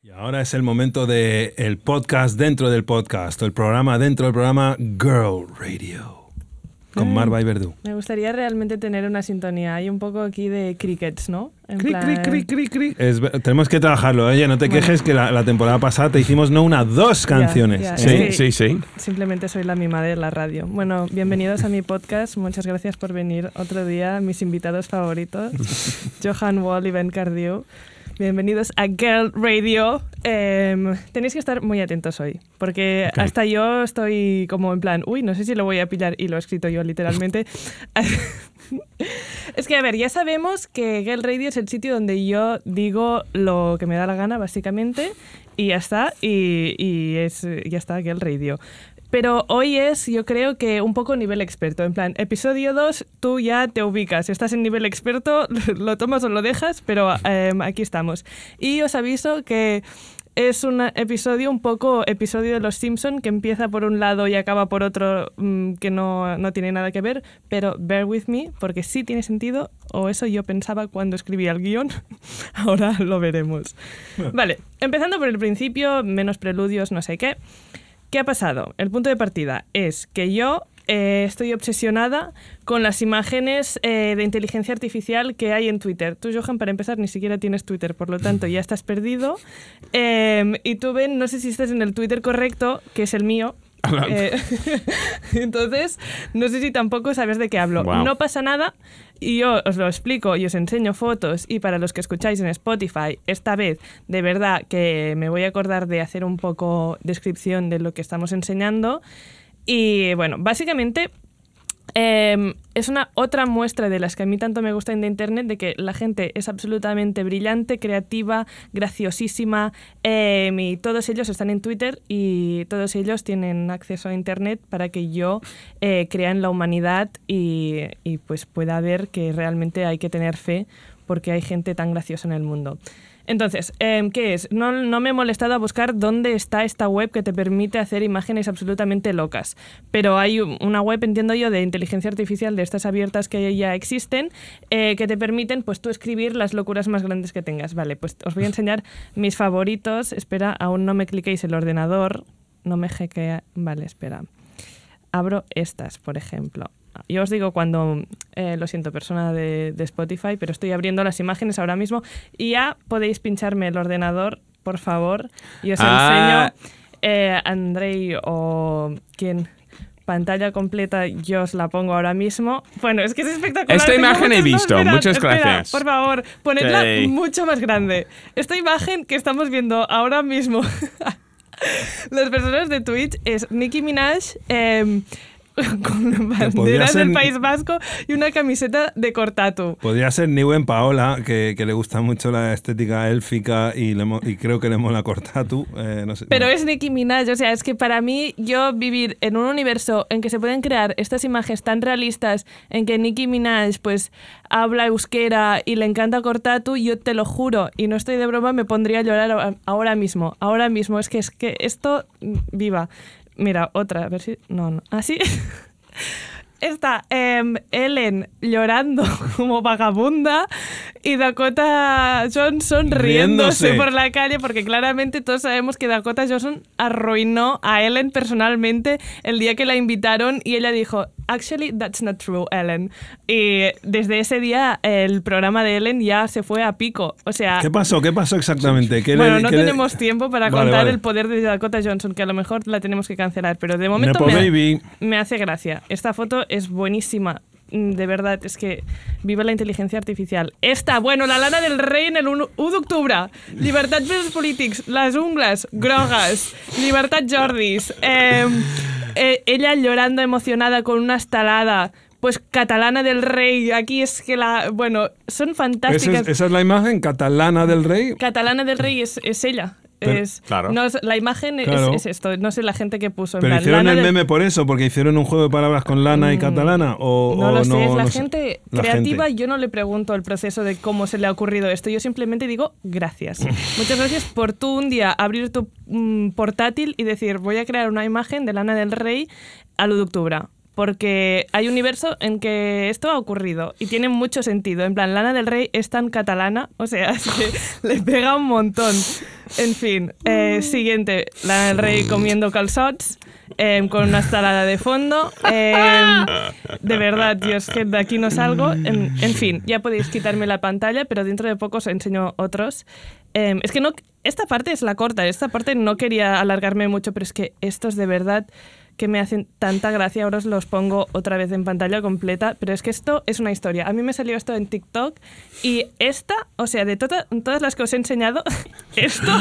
Y ahora es el momento el podcast dentro del podcast, el programa dentro del programa Girl Radio. Con Marva y Verdú. Me gustaría realmente tener una sintonía. Hay un poco aquí de crickets, ¿no? En Cri, cri, plan- cri, cri, cri. Es tenemos que trabajarlo, oye, no te quejes que la, la temporada pasada te hicimos no una, dos canciones. Sí. es que- Sí, sí, sí. Simplemente soy la mima de la radio. Bueno, bienvenidos a mi podcast. Muchas gracias por venir otro día. Mis invitados favoritos, Johan Wall y Ben Cardieu. Bienvenidos a Girl Radio. Em, tenéis que estar muy atentos hoy, porque hasta yo estoy como en plan, uy, no sé si lo voy a pillar, y lo he escrito yo literalmente. es que, a ver, ya sabemos que Girl Radio es el sitio donde yo digo lo que me da la gana, básicamente, y ya está, y, y es, ya está, Girl Radio. Pero hoy es, yo creo que un poco nivel experto. En plan, episodio 2, tú ya te ubicas. Estás en nivel experto, lo tomas o lo dejas, pero em, aquí estamos. Y os aviso que es un episodio un poco episodio de Los Simpson que empieza por un lado y acaba por otro mm, que no, no tiene nada que ver, pero bear with me porque sí tiene sentido, o eso yo pensaba cuando escribía el guion. Ahora lo veremos. Vale, empezando por el principio, menos preludios, no sé qué. ¿Qué ha pasado? El punto de partida es que yo eh, estoy obsesionada con las imágenes eh, de inteligencia artificial que hay en Twitter. Tú, Johan, para empezar, ni siquiera tienes Twitter, por lo tanto ya estás perdido. Em, y tú, Ben, no sé si estás en el Twitter correcto, que es el mío. Eh, entonces, no sé si tampoco sabes de qué hablo. Wow. No pasa nada y yo os lo explico y os enseño fotos y para los que escucháis en Spotify, esta vez de verdad que me voy a acordar de hacer un poco descripción de lo que estamos enseñando. Y bueno, básicamente eh, es una otra muestra de las que a mí tanto me gustan de Internet, de que la gente es absolutamente brillante, creativa, graciosísima, eh, y todos ellos están en Twitter y todos ellos tienen acceso a Internet para que yo eh, crea en la humanidad y, y pues pueda ver que realmente hay que tener fe porque hay gente tan graciosa en el mundo. Entonces, em, ¿qué es? No, me he molestado a buscar dónde está esta web que te permite hacer imágenes absolutamente locas. Pero hay un- una web, entiendo yo, de inteligencia artificial de estas abiertas que ya existen, eh, que te permiten, pues, tú escribir las locuras más grandes que tengas. Vale, pues os voy a enseñar mis favoritos. Espera, aún no me cliquéis el ordenador. No me jequea. Vale, espera. Abro estas, por ejemplo. Yo os digo cuando, eh, lo siento, persona de, de Spotify, pero estoy abriendo las imágenes ahora mismo y ya podéis pincharme el ordenador, por favor, y os Ah. enseño, eh, Andrei o quien, pantalla completa, yo os la pongo ahora mismo. Bueno, es que es espectacular. Esta tengo imagen he visto, muchas espera, gracias. Por favor, ponedla mucho más grande. Esta imagen que estamos viendo ahora mismo las personas de Twitch es Nicki Minaj em, con podría banderas ser- del País Vasco y una camiseta de Cortatu. Podría ser Niwen Paola, que, que le gusta mucho la estética élfica y, le y creo que le mola Cortatu. eh, no sé. Pero es Nicki Minaj, o sea, es que para mí yo vivir en un universo en que se pueden crear estas imágenes tan realistas, en que Nicki Minaj pues habla euskera y le encanta Cortatu, yo te lo juro, y no estoy de broma, me pondría a llorar ahora mismo, ahora mismo, es que es que esto, mm, viva. Mira, otra, a ver si... No, no. ¿Así? Está em, Ellen llorando como vagabunda y Dakota Johnson riéndose, Riéndose. por la calle porque claramente todos sabemos que Dakota Johnson arruinó a Ellen personalmente el día que la invitaron y ella dijo, actually that's not true, Ellen. Y desde ese día el programa de Ellen ya se fue a pico. O sea, ¿Qué pasó? ¿Qué pasó exactamente? ¿Qué le- bueno, no qué le- tenemos tiempo para Vale, contar vale. el poder de Dakota Johnson, que a lo mejor la tenemos que cancelar, pero de momento me hace gracia. Esta foto es buenísima. Mm, De verdad, es que viva la inteligencia artificial. Esta, bueno, la lana del rei en el 1 d'octubre. Llibertat pels polítics, les ungles grogues, llibertat Jordis. Eh, eh, ella llorando emocionada con una estalada. Pues catalana del rey, aquí es que la... Bueno, son ¿Esa fantásticas. es, esa es la imagen catalana del rey? Catalana del Rey es, es ella. Pero- es, claro. no la imagen es- Claro. es, esto. No sé la gente que puso. en ¿Pero plan, hicieron Lana el meme por eso? ¿Porque hicieron un juego de palabras con lana y catalana? ¿O, No o lo sé, es la no sé? gente La creativa. gente. Yo no le pregunto el proceso de cómo se le ha ocurrido esto. Yo simplemente digo gracias. Muchas gracias por tú un día abrir tu mm, portátil y decir voy a crear una imagen de Lana del Rey al 1 de octubre. Porque hay un universo en que esto ha ocurrido y tiene mucho sentido. En plan, Lana del Rey es tan catalana, o sea, es que le pega un montón. En fin, eh, siguiente, Lana del Rey comiendo calzots. em, con una estalada de fondo. Em, de verdad, es que de aquí no salgo. En, en fin, ya podéis quitarme la pantalla, pero dentro de poco os enseño otros. Em, es que no, esta parte es la corta, esta parte no quería alargarme mucho, pero es que estos de verdad que me hacen tanta gracia, ahora os los pongo otra vez en pantalla completa, pero es que esto es una historia. A mí me salió esto en TikTok y esta, o sea, de tota- todas las que os he enseñado, esto,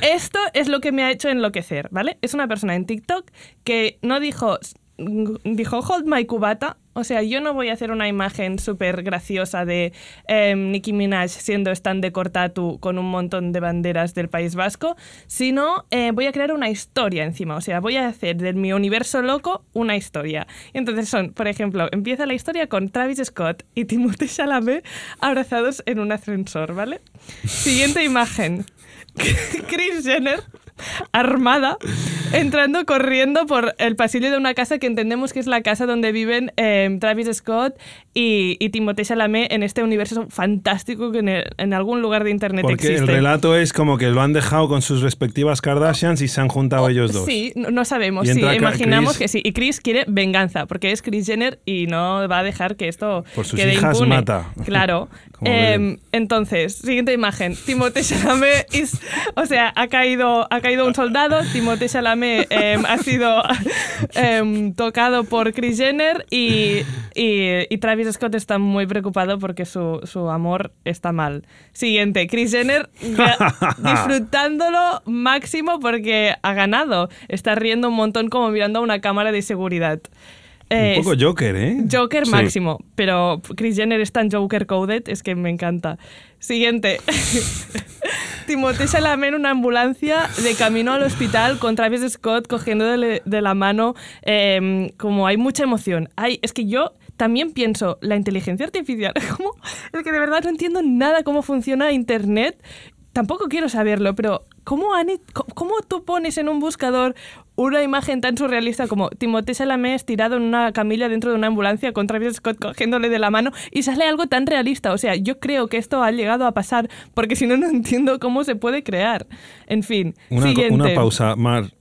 esto es lo que me ha hecho enloquecer, ¿vale? Es una persona en TikTok que no dijo, dijo, hold my cubata. O sea, yo no voy a hacer una imagen súper graciosa de em, Nicki Minaj siendo stand de Cortatu con un montón de banderas del País Vasco, sino eh, voy a crear una historia encima. O sea, voy a hacer de mi universo loco una historia. Y entonces son, por ejemplo, empieza la historia con Travis Scott y Timothée Chalamet abrazados en un ascensor, ¿vale? Siguiente imagen. Chris Jenner armada entrando corriendo por el pasillo de una casa que entendemos que es la casa donde viven eh, Travis Scott y, y Timothée Chalamet en este universo fantástico que en, el- en algún lugar de internet Porque existe. el relato es como que lo han dejado con sus respectivas Kardashians y se han juntado ellos dos. Sí, no, no sabemos. Sí, imaginamos que sí. Y Chris quiere venganza, porque es Chris Jenner y no va a dejar que esto Por sus quede hijas impune. mata. Claro. Em, entonces, siguiente imagen. Timothée Chalamet is- o sea, ha caído, ha caído un soldado. Timothée Chalamet em, ha sido em, tocado por Chris Jenner y, y- y Travis Scott está muy preocupado porque su, su amor está mal. Siguiente, Chris Jenner disfrutándolo máximo porque ha ganado. Está riendo un montón como mirando a una cámara de seguridad. Eh, Un poco Joker, ¿eh? Joker Sí. máximo, pero Chris Jenner es tan Joker coded, es que me encanta. Siguiente. Timothée Chalamet en una ambulancia de camino al hospital con Travis Scott cogiéndole de la mano. eh, como hay mucha emoción. Hay, es que yo también pienso, la inteligencia artificial, ¿cómo? Es que de verdad no entiendo nada cómo funciona Internet. Tampoco quiero saberlo, pero ¿cómo, han ¿cómo tú pones en un buscador una imagen tan surrealista como Timothée Chalamet estirado en una camilla dentro de una ambulancia con Travis Scott cogiéndole de la mano y sale algo tan realista? O sea, yo creo que esto ha llegado a pasar porque si no, no entiendo cómo se puede crear. En fin, Una, siguiente. una pausa, Mar.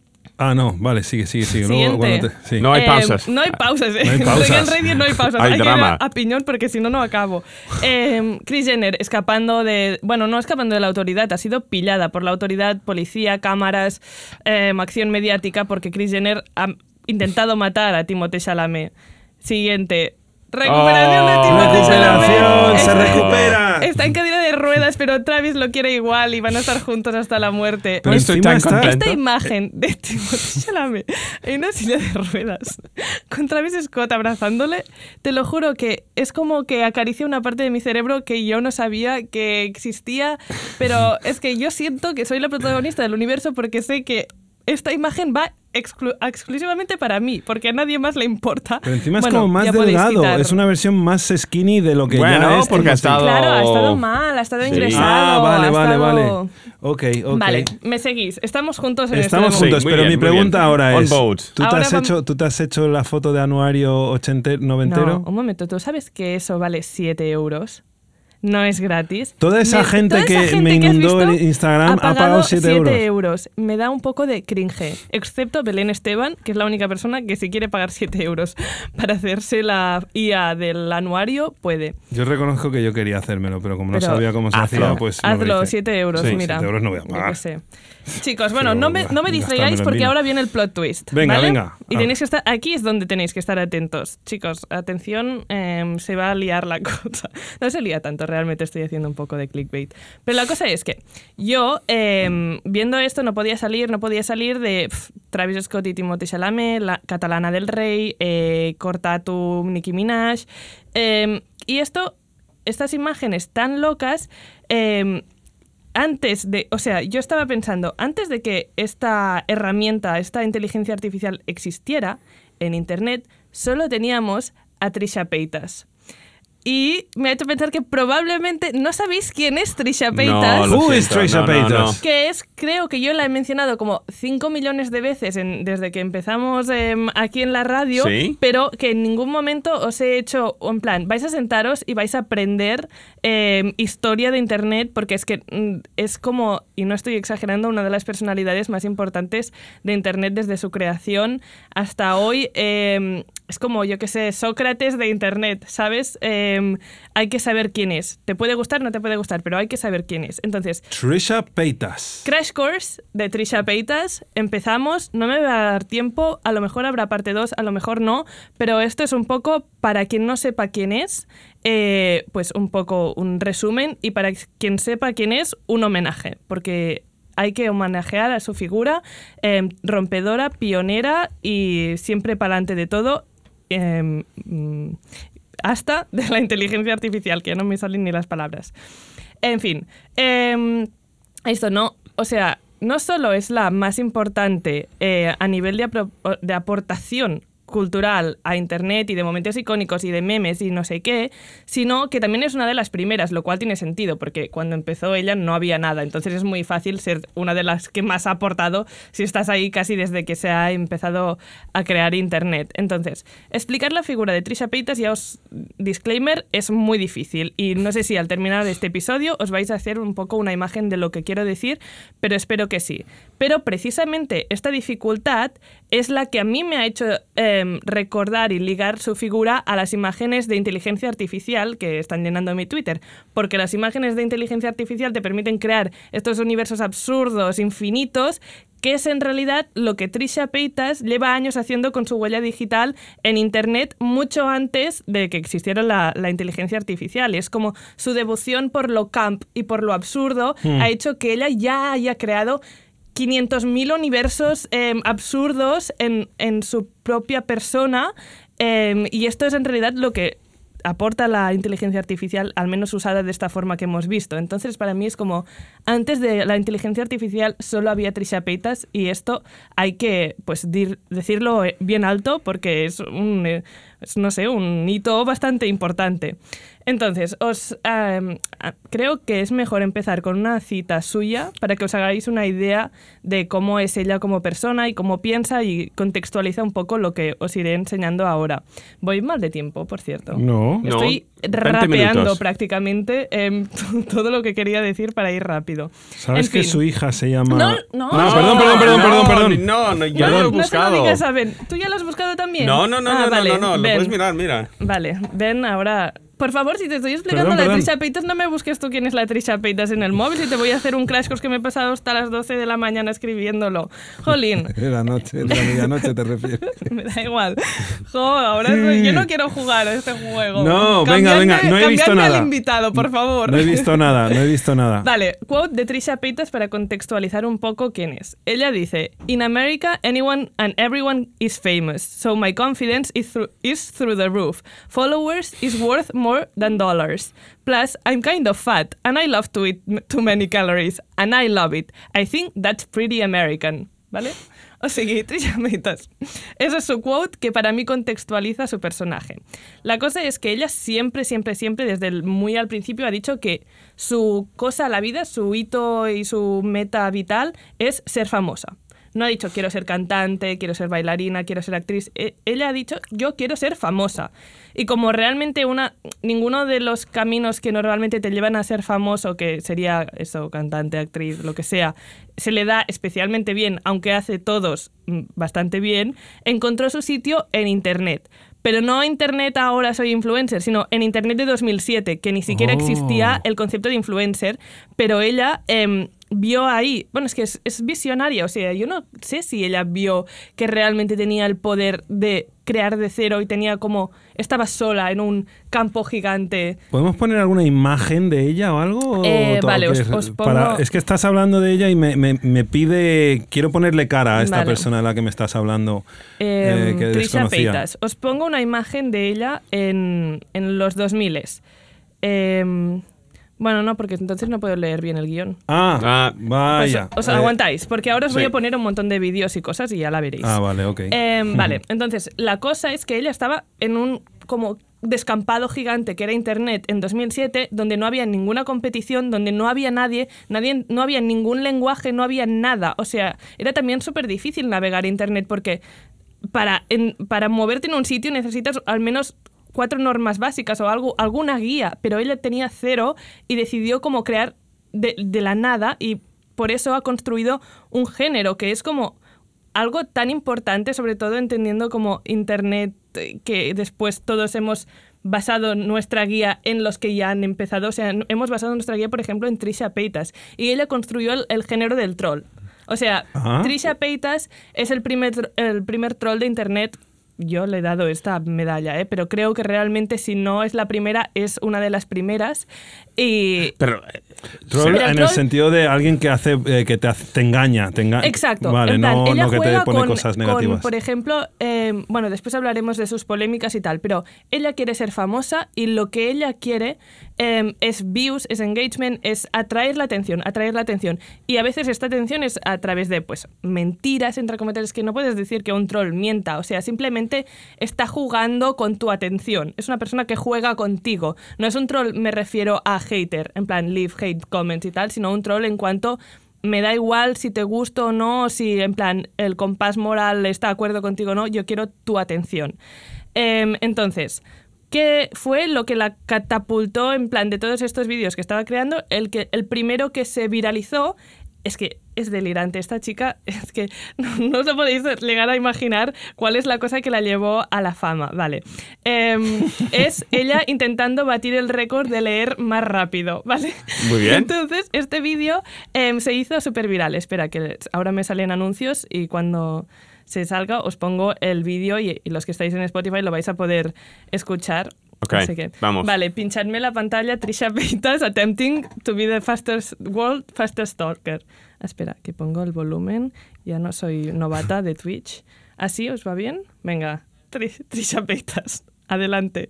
Ah, no, vale, sigue, sigue, sigue. Luego, Siguiente. cuando te- sí. No hay Eh, pausas. no hay pausas. eh. No hay En pausas. Radio no hay pausas. Hay que ir drama. a, a piñón porque si no, no acabo. Eh, Chris Jenner escapando de... Bueno, no escapando de la autoridad, ha sido pillada por la autoridad, policía, cámaras, eh, acción mediática porque Chris Jenner ha intentado matar a Timothée Chalamet. Siguiente. Recuperación de Oh. Timothée Chalamet. Recuperación, se Está- recupera. Está en cadena de ruedas, pero Travis lo quiere igual y van a estar juntos hasta la muerte. Pero Estoy tan está- contento. Esta imagen de Timothée Chalamet en una silla de ruedas con Travis Scott abrazándole, te lo juro que es como que acaricia una parte de mi cerebro que yo no sabía que existía, pero es que yo siento que soy la protagonista del universo porque sé que esta imagen va exclu- exclusivamente para mí, porque a nadie más le importa. Pero encima es Bueno, como más ya delgado. quitar. Es una versión más skinny de lo que ya Bueno, es. porque ha estado- Claro, ha estado mal, ha estado Sí. ingresado. Ah, vale, ha vale, estado- vale. Ok, ok. Vale, me seguís. Estamos juntos en Estamos este juntos, Sí, muy pero bien, mi pregunta ahora es. ¿tú te, has hecho, ¿tú te has hecho la foto de anuario ochentero, noventero? No, un momento, ¿tú sabes que eso vale 7 euros? No es gratis. Toda esa gente toda que esa gente me que inundó visto el Instagram ha pagado 7 7 euros. euros. Me da un poco de cringe, excepto Belén Esteban, que es la única persona que si quiere pagar 7 euros para hacerse la IA del anuario, puede. Yo reconozco que yo quería hacérmelo, pero como no Pero sabía cómo se hazlo. hacía, pues. no lo Hazlo, hice. 7 euros, Sí, mira. 7 euros no voy a Yo pagar. qué sé. Chicos, bueno, no me, no me distraigáis porque ahora viene el plot twist. Venga, ¿vale? venga. Y tenéis que estar, aquí es donde tenéis que estar atentos. Chicos, atención, em, se va a liar la cosa. No se lía tanto, realmente estoy haciendo un poco de clickbait. Pero la cosa es que yo, em, viendo esto, no podía salir, no podía salir de Travis Scott y Timothée Chalamet, la catalana del rey, eh, Cortatu, Nicki Minaj. em, y esto, estas imágenes tan locas... antes de, o sea, yo estaba pensando, antes de que esta herramienta, esta inteligencia artificial existiera en Internet, solo teníamos a Trisha Paytas. Y me ha hecho pensar que probablemente no sabéis quién es Trisha Paytas. No, Who is Trisha no, Paytas? no. que es, creo que yo la he mencionado como 5 millones de veces en- desde que empezamos em, aquí en la radio, ¿Sí? pero que en ningún momento os he hecho, en plan, vais a sentaros y vais a aprender em, historia de Internet, porque es que mm, es como, y no estoy exagerando, una de las personalidades más importantes de Internet desde su creación hasta hoy. em, es como, yo que sé, Sócrates de Internet, ¿sabes? Em, hay que saber quién es. Te puede gustar, no te puede gustar, pero hay que saber quién es. Entonces, Trisha Paytas. Crash Course de Trisha Paytas. Empezamos, no me va a dar tiempo, a lo mejor habrá parte 2, a lo mejor no, pero esto es un poco, para quien no sepa quién es, eh, pues un poco un resumen y para quien sepa quién es, un homenaje, porque hay que homenajear a su figura eh, rompedora, pionera y siempre para adelante de todo. Eh, mm, hasta de la inteligencia artificial, que no me salen ni las palabras. En fin, em, esto no, o sea, no solo es la más importante eh, a nivel de, de aportación cultural a internet y de momentos icónicos y de memes y no sé qué, sino que también es una de las primeras, lo cual tiene sentido, porque cuando empezó ella no había nada, entonces es muy fácil ser una de las que más ha aportado si estás ahí casi desde que se ha empezado a crear internet. Entonces, explicar la figura de Trisha Paytas, ya os disclaimer, es muy difícil y no sé si al terminar este episodio os vais a hacer un poco una imagen de lo que quiero decir, pero espero que sí. Pero precisamente esta dificultad es la que a mí me ha hecho em, recordar y ligar su figura a las imágenes de inteligencia artificial que están llenando mi Twitter, porque las imágenes de inteligencia artificial te permiten crear estos universos absurdos, infinitos, que es en realidad lo que Trisha Paytas lleva años haciendo con su huella digital en Internet mucho antes de que existiera la, la inteligencia artificial. Es como su devoción por lo camp y por lo absurdo ha hecho que ella ya haya creado 500.000 universos em, absurdos en, su propia persona em, y esto es en realidad lo que aporta la inteligencia artificial, al menos usada de esta forma que hemos visto. Entonces, para mí es como, antes de la inteligencia artificial solo había Trisha Paytas y esto hay que pues decirlo eh, bien alto porque es un, eh, es, no sé, un hito bastante importante. Entonces, os a- creo que es mejor empezar con una cita suya para que os hagáis una idea de cómo es ella como persona y cómo piensa y contextualiza un poco lo que os iré enseñando ahora. Voy mal de tiempo, por cierto. No. No, Estoy 20 rapeando prácticamente em, todo lo que quería decir para ir rápido. ¿Sabes En que fin. su hija se llama... No, no. Ah, perdón, perdón, perdón, no, perdón, perdón. No, no, yo No, lo he no se lo buscado. digas a Ben. ¿Tú ya lo has buscado también? No, no, no, Ah, no, vale, no, no, lo Ben. puedes mirar, mira. Vale, ven ahora. Por favor, si te estoy explicando Perdón, la perdón. Trisha Paytas, no me busques tú quién es la Trisha Paytas en el móvil y te voy a hacer un crash course que me he pasado hasta las 12 de la mañana escribiéndolo. Jolín, De la noche, de la medianoche te refieres. me da igual. Jo, ahora soy- yo no quiero jugar a este juego. No, venga, Cambiadme- venga, no he visto nada. al invitado, por favor. No he visto nada, no he visto nada. Vale, quote de Trisha Paytas para contextualizar un poco quién es. Ella dice, In America, anyone and everyone is famous, so my confidence is through, is through the roof. Followers is worth more than dollars. Plus, I'm kind of fat, and I love to eat too many calories, and I love it. I think that's pretty American. ¿Vale? O sigui, Trisha Paytas. Ese es su quote que para mí contextualiza su personaje. La cosa es que ella siempre, siempre, siempre, desde el- muy al principio, ha dicho que su cosa a la vida, su hito y su meta vital es ser famosa. No ha dicho quiero ser cantante, quiero ser bailarina, quiero ser actriz. E- Ella ha dicho yo quiero ser famosa. Y como realmente una, ninguno de los caminos que normalmente te llevan a ser famoso, que sería eso, cantante, actriz, lo que sea, se le da especialmente bien, aunque hace todos mm, bastante bien, encontró su sitio en Internet. Pero no Internet ahora soy influencer, sino en Internet de 2007, que ni siquiera Oh. existía el concepto de influencer, pero ella em, vio ahí, bueno, es que es, es visionaria, o sea, yo no sé si ella vio que realmente tenía el poder de crear de cero y tenía como, estaba sola en un campo gigante. ¿Podemos poner alguna imagen de ella o algo? Eh, ¿O vale, os- pongo- para- es que estás hablando de ella y me, me- me pide... Quiero ponerle cara a esta Vale. persona de la que me estás hablando. Eh, que Trisha desconocía. Paytas. Os pongo una imagen de ella en, en los 2000. Em, bueno, no, porque entonces no puedo leer bien el guion. Ah, Ah, Pues vaya. os Eh, aguantáis, porque ahora os voy sí. a poner un montón de vídeos y cosas y ya la veréis. Ah, vale, ok. Em, vale, entonces la cosa es que ella estaba en un como descampado gigante que era Internet en 2007, donde no había ninguna competición, donde no había nadie, nadie no había ningún lenguaje, no había nada. O sea, era también súper difícil navegar Internet porque para, en- para moverte en un sitio necesitas al menos cuatro normas básicas o algo, alguna guía, pero ella tenía cero y decidió como crear de, de la nada y por eso ha construido un género que es como algo tan importante, sobre todo entendiendo como Internet, que después todos hemos basado nuestra guía en los que ya han empezado. O sea, hemos basado nuestra guía, por ejemplo, en Trisha Paytas. Y ella construyó el, el género del troll. O sea, Ajá. Trisha Paytas es el primer, el primer troll de Internet. Yo le he dado esta medalla, ¿eh? pero creo que realmente si no es la primera, es una de las primeras. Y Pero eh, Troll en el sentido de alguien que hace eh, que te, hace- te engaña, te enga- Exacto. Vale, en plan, no, ella no que te pone con- cosas con, negativas. por ejemplo, eh, bueno, después hablaremos de sus polémicas y tal, pero ella quiere ser famosa y lo que ella quiere eh, es views, es engagement, es atraer la atención, atraer la atención. Y a veces esta atención es a través de, pues, mentiras, entre comillas, que no puedes decir que un troll mienta, o sea, simplemente está jugando con tu atención. Es una persona que juega contigo. No es un troll, me refiero a hater, en plan, leave hate comments y tal, sino un troll en cuanto me da igual si te gusto o no, si en plan el compás moral está de acuerdo contigo o no, yo quiero tu atención. Em, entonces, ¿qué fue lo que la catapultó en plan de todos estos vídeos que estaba creando? El, que, el primero que se viralizó es que es delirante. Esta chica, es que no, no os lo podéis llegar a imaginar cuál es la cosa que la llevó a la fama. Vale. Em, es ella intentando batir el récord de leer más rápido. Vale. Muy bien. Entonces, este vídeo em, se hizo súper viral. Espera, que ahora me salen anuncios y cuando se salga os pongo el vídeo y, y los que estáis en Spotify lo vais a poder escuchar. Ok, que, vamos. Vale, pinchadme la pantalla Trisha Paytas attempting to be the fastest world fastest stalker. Espera, que pongo el volumen. Ya no soy novata de Twitch. ¿Así os va bien? Venga, Tri- Trisha Paytas. Adelante.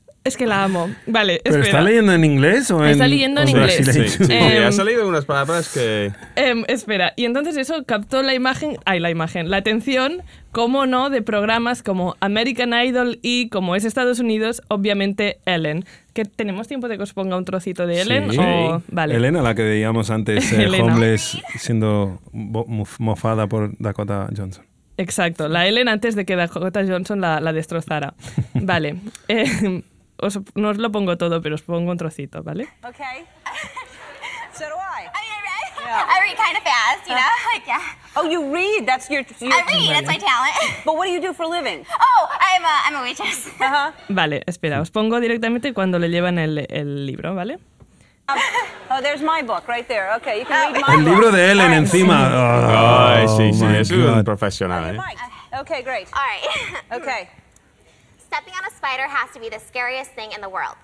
Es que la amo. Vale, ¿Pero espera. está leyendo en inglés o en Está leyendo en o inglés. Sí, sí, Em, ha salido unas palabras que... Em, espera, y entonces eso captó la imagen, ay, la imagen, la atención, cómo no, de programas como American Idol y como es Estados Unidos, obviamente Ellen. ¿Que tenemos tiempo de que os ponga un trocito de Ellen? Sí. o- Vale. Elena, la que veíamos antes, eh, homeless, siendo mofada por Dakota Johnson. Exacto, la Ellen antes de que Dakota Johnson la, la destrozara. Vale. Os- no os lo pongo todo, pero os pongo un trocito, ¿vale? Okay. so do I. I mean, I read, Yeah. I read kind of fast, you know? Like, yeah. Oh, you read? That's your. your I read, that's my talent. But what do you do for a living? Oh, I'm a, I'm a waitress. Uh huh. Vale, espera, os pongo directamente cuando le llevan el, el libro, ¿vale? Oh, there's my book right there. Okay, you can read my El book. libro de Ellen encima. Ay, Oh, sí, sí, my es un profesional, ¿eh? Okay, great. All right. Okay. Stepping on a spider has to be the scariest thing in the world.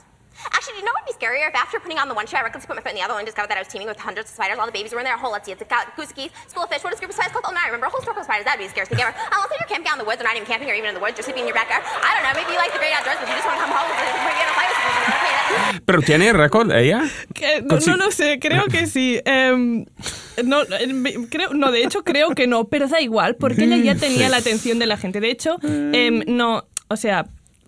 Actually, do you know what would be scarier if after putting on the one shoe, I recklessly put my foot in the other one and discovered that I was teaming with hundreds of spiders. All the babies were in there. A whole, let's see, it's a got goose geese, school of fish. What is group of spiders called? Oh, no, I remember a whole circle of spiders. That'd be the scariest thing ever. Unless you're camping out in the woods or not even camping or even in the woods, you're sleeping in your backyard. I don't know, maybe you like the great outdoors, but you just want to come home and bring in a fire. Okay, that's- Pero tiene récord ella. Que- no, no lo sé, creo que sí. Em, no, em, creo, no, de hecho creo que no, pero da igual, porque ella ya tenía la atención de la gente. De hecho, em, no, o sea,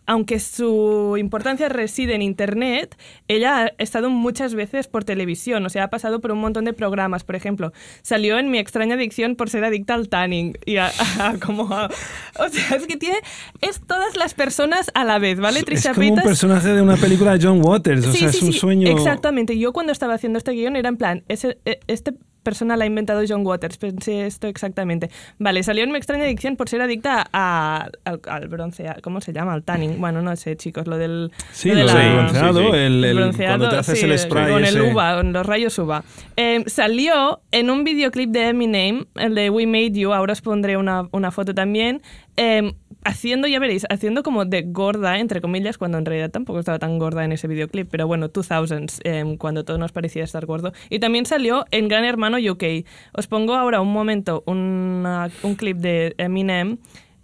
aunque su importancia reside en Internet, ella ha estado muchas veces por televisión, o sea, ha pasado por un montón de programas. Por ejemplo, salió en Mi extraña adicción por ser adicta al tanning. Y a- a- como a- o sea, es que tiene, es todas las personas a la vez, ¿vale? Es Trisha como un personaje de una película de John Waters. O Sí, sea, sí, es un sí, sueño. Exactamente. Yo cuando estaba haciendo este guion era en plan, ese, e- este persona la ha inventado John Waters, pensé esto exactamente. Vale, salió en mi extraña adicción por ser adicta a- al, al bronce, a- ¿cómo se llama? Al tanning. Bueno, no sé, chicos, lo del... Sí, de lo la- del bronceado, Sí, sí. El, el- bronceado, cuando te haces sí, el spray con ese. el uva, con los rayos uva. Eh, salió en un videoclip de Eminem, el de We Made You, ahora os pondré una, una foto también, eh, haciendo, ya veréis, haciendo como de gorda, entre comillas, cuando en realidad tampoco estaba tan gorda en ese videoclip, pero bueno, 2000s, eh, cuando todo nos parecía estar gordo. Y también salió en Gran Hermano UK. Os pongo ahora un momento una- un clip de Eminem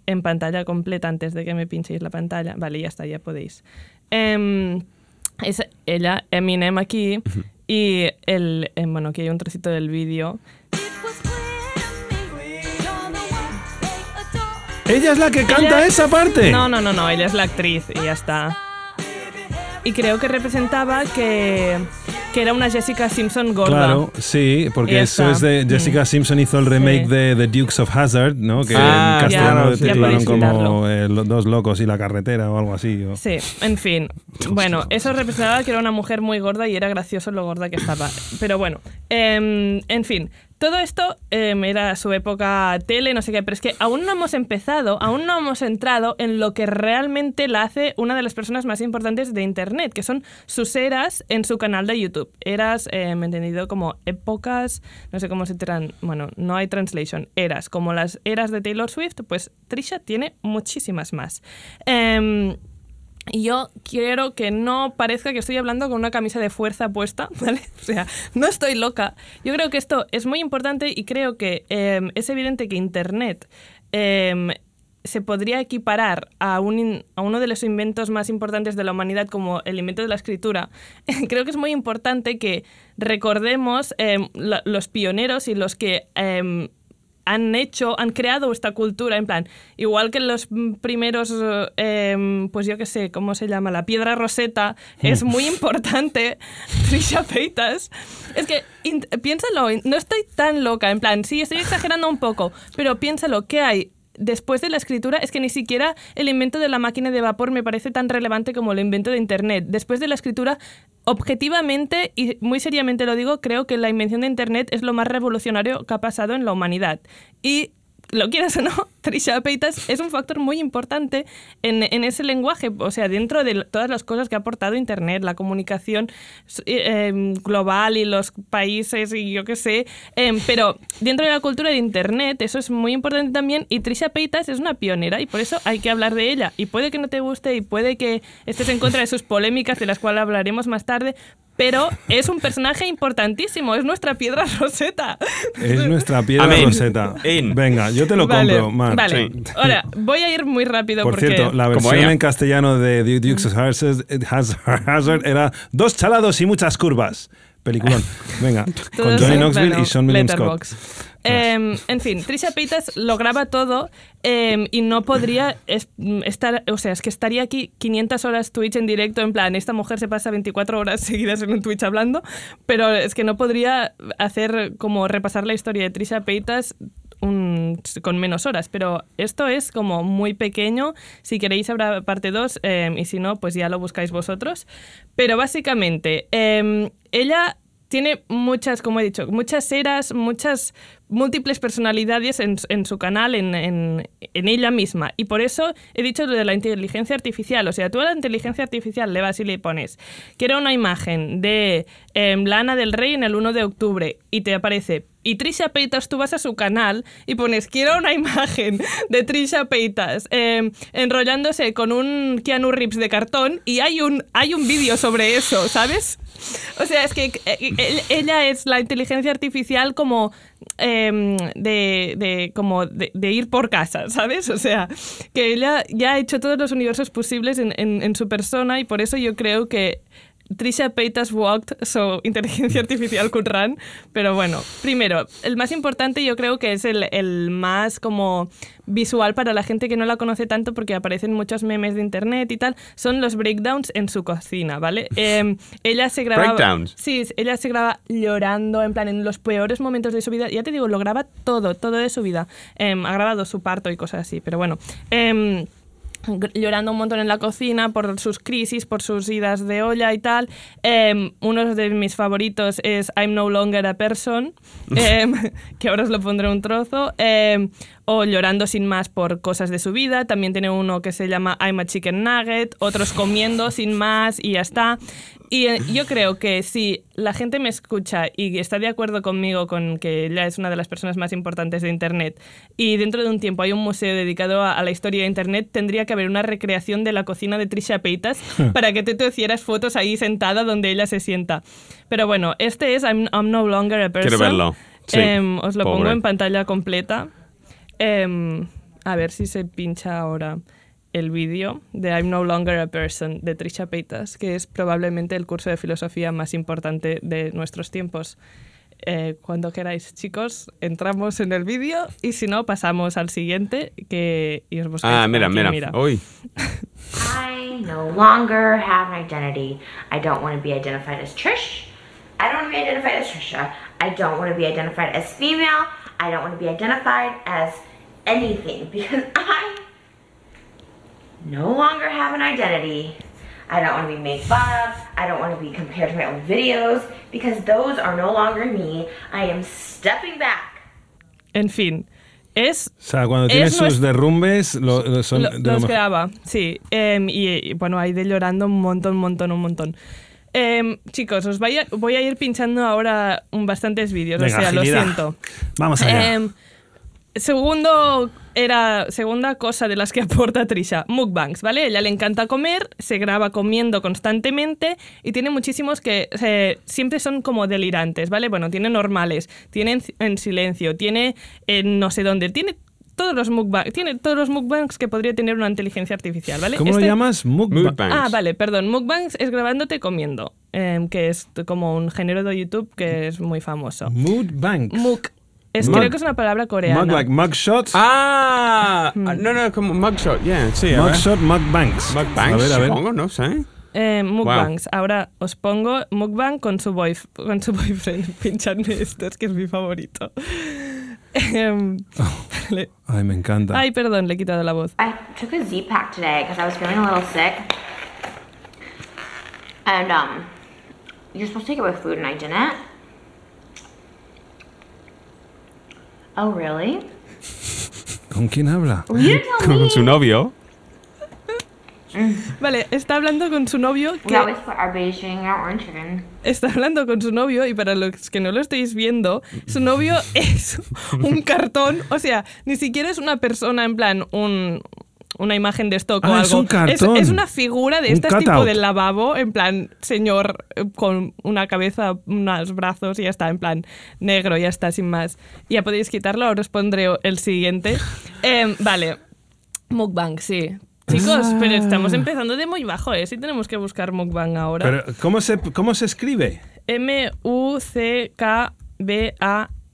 en pantalla completa antes de que me pinchéis la pantalla. Vale, ya está, ya podéis. Em, es ella, Eminem aquí, y el, em, bueno, aquí hay un trocito del vídeo. ¿Ella es la que canta Ella- esa parte? No, no, no, no, ella es la actriz y ya está. Y creo que representaba que, que era una Jessica Simpson gorda. Claro, sí, porque eso es de Jessica Simpson hizo el remake Sí. de The Dukes of Hazzard, ¿no? Que Ah, en castellano ya, lo ya titularon como eh, Los dos locos y la carretera o algo así. o- Sí, en fin. Bueno, eso representaba que era una mujer muy gorda y era gracioso lo gorda que estaba. Pero bueno, em, en fin. Todo esto em, era su época tele, no sé qué, pero es que aún no hemos empezado, aún no hemos entrado en lo que realmente la hace una de las personas más importantes de Internet, que son sus eras en su canal de YouTube. Eras, em, entendido como épocas, no sé cómo se tran... Bueno, no hay translation. Eras, como las eras de Taylor Swift, pues Trisha tiene muchísimas más. Em, y yo quiero que no parezca que estoy hablando con una camisa de fuerza puesta, ¿vale? O sea, no estoy loca. Yo creo que esto es muy importante y creo que em, es evidente que Internet em, se podría equiparar a, un a uno de los inventos más importantes de la humanidad como el invento de la escritura. creo que es muy importante que recordemos em, los pioneros y los que... han hecho, han creado esta cultura, en plan, igual que los mm, primeros, eh, pues yo qué sé, ¿cómo se llama? La piedra roseta, es muy importante, Trisha Paytas. Es que, piénsalo, no estoy tan loca, en plan, sí, estoy exagerando un poco, pero piénsalo, ¿qué hay? Después de la escritura es que ni siquiera el invento de la máquina de vapor me parece tan relevante como el invento de Internet. Después de la escritura, objetivamente y muy seriamente lo digo, creo que la invención de Internet es lo más revolucionario que ha pasado en la humanidad. Y lo quieras o no, Trisha Paytas es un factor muy importante en, en ese lenguaje, o sea, dentro de todas las cosas que ha aportado Internet, la comunicación eh, em, global y los países y yo qué sé, em, pero dentro de la cultura de Internet eso es muy importante también y Trisha Paytas es una pionera y por eso hay que hablar de ella. Y puede que no te guste y puede que estés en contra de sus polémicas, de las cuales hablaremos más tarde, pero es un personaje importantísimo, es nuestra piedra roseta. Es nuestra piedra Amén. roseta. In. Venga, yo te lo Vale, compro, Mar. Vale, Sí. ahora voy a ir muy rápido Por porque... cierto, la versión en castellano de The Dukes of Hazzard, Hazzard era dos chalados y muchas curvas. Peliculón. Venga, con Johnny Knoxville y Sean William Scott. Em, en fin, Trisha Paytas lo graba todo em, y no podría es- estar, o sea, es que estaría aquí 500 horas Twitch en directo, en plan, esta mujer se pasa 24 horas seguidas en un Twitch hablando, pero es que no podría hacer como repasar la historia de Trisha Paytas con menos horas, pero esto es como muy pequeño, si queréis habrá parte 2 y si no, pues ya lo buscáis vosotros, pero básicamente em, ella tiene muchas, como he dicho, muchas eras, muchas múltiples personalidades en, en su canal, en, en- en ella misma. Y por eso he dicho lo de la inteligencia artificial. O sea, tú a la inteligencia artificial le vas y le pones, quiero una imagen de em, Lana del Rey en el 1 de octubre y te aparece. Y Trisha Paytas, tú vas a su canal y pones, quiero una imagen de Trisha Paytas em, enrollándose con un Keanu Reeves de cartón y hay un, hay un vídeo sobre eso, ¿sabes? O sea, es que eh, eh, ella es la inteligencia artificial como em, de, de- como de, ir por casa, ¿sabes? O sea, que ella ya ha hecho todos los universos posibles en- en su persona y por eso yo creo que Trisha Paytas walked, so inteligencia artificial could run. Pero bueno, primero, el más importante yo creo que es el, el más como visual para la gente que no la conoce tanto porque aparecen muchos memes de internet y tal, son los breakdowns en su cocina, ¿vale? Em, ella se graba... Breakdowns. Sí, ella se graba llorando, en plan, en los peores momentos de su vida. Ya te digo, lo graba todo, todo de su vida. Em, ha grabado su parto y cosas así, pero bueno. Em, llorando un montón en la cocina por sus crisis, por sus idas de olla y tal. Em, uno de mis favoritos es I'm No Longer a Person, em, que ahora os lo pondré un trozo. em, o llorando sin más por cosas de su vida. También tiene uno que se llama I'm a Chicken Nugget, otros comiendo sin más y ya está. Y eh, yo creo que si la gente me escucha y está de acuerdo conmigo con que ella es una de las personas más importantes de Internet y dentro de un tiempo hay un museo dedicado a, a la historia de Internet, tendría que haber una recreación de la cocina de Trisha Paytas para que tú te hicieras fotos ahí sentada donde ella se sienta. Pero bueno, este es I'm, I'm No Longer a Person. Quiero verlo. Sí, Em, os lo pongo pobre. en pantalla completa. Em, a ver si se pincha ahora el vídeo de I'm No Longer a Person de Trisha Paytas, que es probablemente el curso de filosofía más importante de nuestros tiempos. Eh, cuando queráis, chicos, entramos en el vídeo y si no, pasamos al siguiente que y os buscáis Ah, mira, aquí, mira. Uy. I no longer have an identity. I don't want to be identified as Trish. I don't want to be identified as Trisha. I don't want to be identified as female. I don't want to be identified as anything because I no longer have an identity. I don't want to be made fun of. I don't want to be compared to my own videos because those are no longer me. I am stepping back. En fin, es O sea, cuando Es tiene sus nuestro- derrumbes, lo, lo son Lo- de los mejor. graba, sí. Em, y, y, bueno, hay de llorando un montón, un montón, un montón. Em, chicos, os voy a, voy a ir pinchando ahora un bastantes vídeos, Venga, o sea, agilidad. lo siento. Vamos allá. Em, segundo era segunda cosa de las que aporta Trisha, mukbangs, ¿vale? Ella le encanta comer, se graba comiendo constantemente y tiene muchísimos que eh, siempre son como delirantes, ¿vale? Bueno, tiene normales, tiene en, en silencio, tiene en no sé dónde, tiene todos los mukbangs, tiene todos los mukbangs que podría tener una inteligencia artificial, ¿vale? ¿Cómo lo Este- llamas? Mukbang. Mukbang. Ah, vale, perdón. Mukbangs es grabándote comiendo, em, que es como un género de YouTube que es muy famoso. Mood banks. Muk. Es, Mug- creo que es una palabra coreana. Mug like mugshots. Ah, no, no, como mugshot, yeah, sí. Mugshot, mugbanks. Mukbangs, A ver, a ver. supongo, no sé. Eh, mukbangs. Ahora os pongo mukbang con su, boyf- con su boyfriend. Pinchadme esto, es que es mi favorito. Em. Ay, me encanta. Ay, perdón, le he quitado la voz. I took a Z pack today because I was feeling a little sick. And um, you're supposed to take it with food, and I didn't. Oh, really? ¿Con quién habla? Well, you didn't tell me. Con su novio. Vale, está hablando con su novio que está hablando con su novio y para los que no lo estáis viendo, su novio es un cartón, o sea, ni siquiera es una persona en plan un una imagen de stock o Ah, algo. es un cartón. Es, una figura de Un estas tipo del lavabo, en plan señor con una cabeza, unos brazos y ya está, en plan negro, ya está, sin más. Ya podéis quitarlo, ahora os pondré el siguiente. Em, vale, mukbang, sí. Chicos, pero estamos empezando de muy bajo, ¿eh? Sí tenemos que buscar mukbang ahora. Pero, ¿cómo se, ¿Cómo se escribe?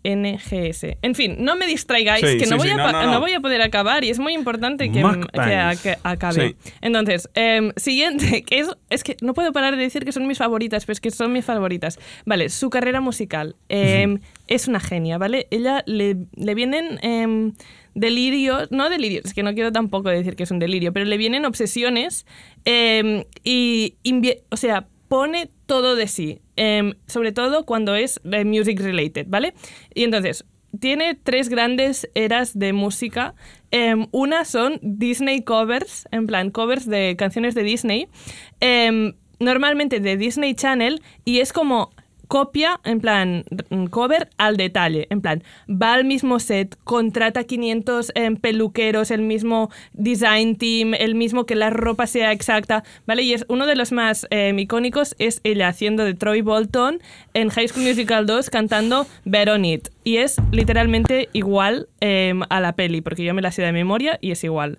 M-U-C-K-B-A-N-G-S. En fin, no me distraigáis, Sí, que no, voy sí, a no, voy a poder acabar y es muy importante que, que, que acabe. Sí. Entonces, em, siguiente, que es, es que no puedo parar de decir que son mis favoritas, pero es que son mis favoritas. Vale, su carrera musical. em, Es una genia, ¿vale? Ella le, le vienen em, delirios, no delirios, es que no quiero tampoco decir que es un delirio, pero le vienen obsesiones em, y, o sea, pone todo de sí, em, sobre todo cuando es de music related, ¿vale? Y entonces, tiene tres grandes eras de música. Em, una son Disney covers, en plan covers de canciones de Disney, normalmente de Disney Channel, y es como copia, en plan, mm, cover al detalle. En plan, va al mismo set, contrata 500 em, peluqueros, el mismo design team, el mismo que la ropa sea exacta, ¿vale? Y es uno de los más em, icónicos es ella haciendo de Troy Bolton en High School Musical 2 cantando Bet on It. Y es literalmente igual em, a la peli, porque yo me la sé de memoria y es igual.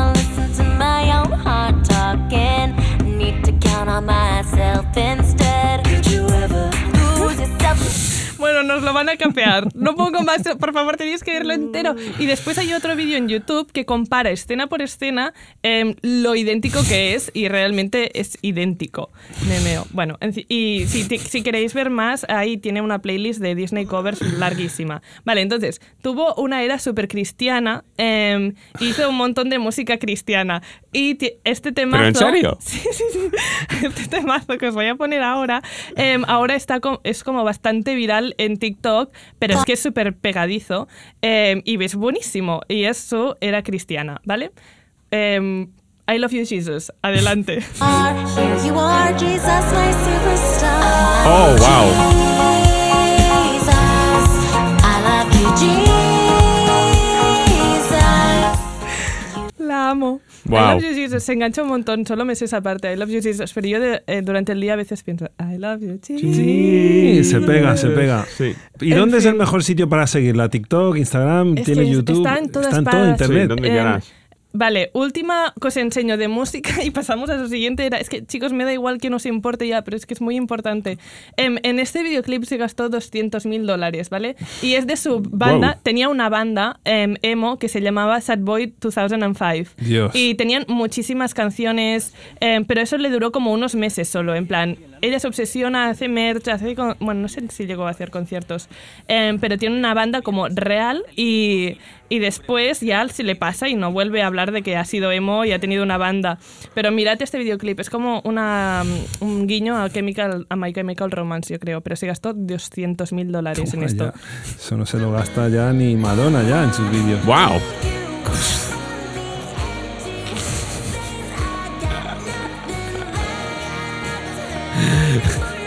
nos lo van a capear. No pongo más, por favor, tenéis que verlo entero. Y después hay otro vídeo en YouTube que compara escena por escena em, lo idéntico que es y realmente es idéntico. Me meo. Bueno, y si, si queréis ver más, ahí tiene una playlist de Disney covers larguísima. Vale, entonces, tuvo una era súper cristiana, em, hizo un montón de música cristiana. Y este tema. ¿Pero en serio? Sí, sí, sí. Este temazo que os voy a poner ahora, em, ahora está es como bastante viral en TikTok, pero es que es súper pegadizo em, y es buenísimo. Y eso era cristiana, ¿vale? Em, I love you, Jesus. Adelante. Here you are, Jesus, my superstar. Oh, wow. Amo. Wow. I love you, Jesus. Se engancha un montón. Solo me sé esa parte. I love you, Jesus. Pero yo de- eh, durante el día a veces pienso, I love you, Jesus. Sí, se pega, se pega. Sí. ¿Y En dónde es el mejor sitio para seguirla? ¿TikTok, Instagram, Es tiene YouTube? está en todas todo partes. internet. Sí, ¿dónde quieras? Vale, última cosa enseño de música y pasamos a lo siguiente. Era, es que, chicos, me da igual que no se importe ya, pero es que es muy importante. Em, en este videoclip se gastó 200 mil dólares, ¿vale? Y es de su banda. Wow. Tenía una banda em, emo que se llamaba Sad Boy 2005. Dios. Y tenían muchísimas canciones, em, pero eso le duró como unos meses solo. En plan, ella se obsesiona, hace merch, hace. con- bueno, no sé si llegó a hacer conciertos, em, pero tiene una banda como real y, y después ya se le pasa y no vuelve a hablar de que ha sido emo y ha tenido una banda. Pero mirad este videoclip, es como una, mm, un guiño a, Chemical, a My Chemical Romance, yo creo, pero se gastó 200 mil dólares en esto. ya. Eso no se lo gasta ya ni Madonna ya en sus vídeos. Wow.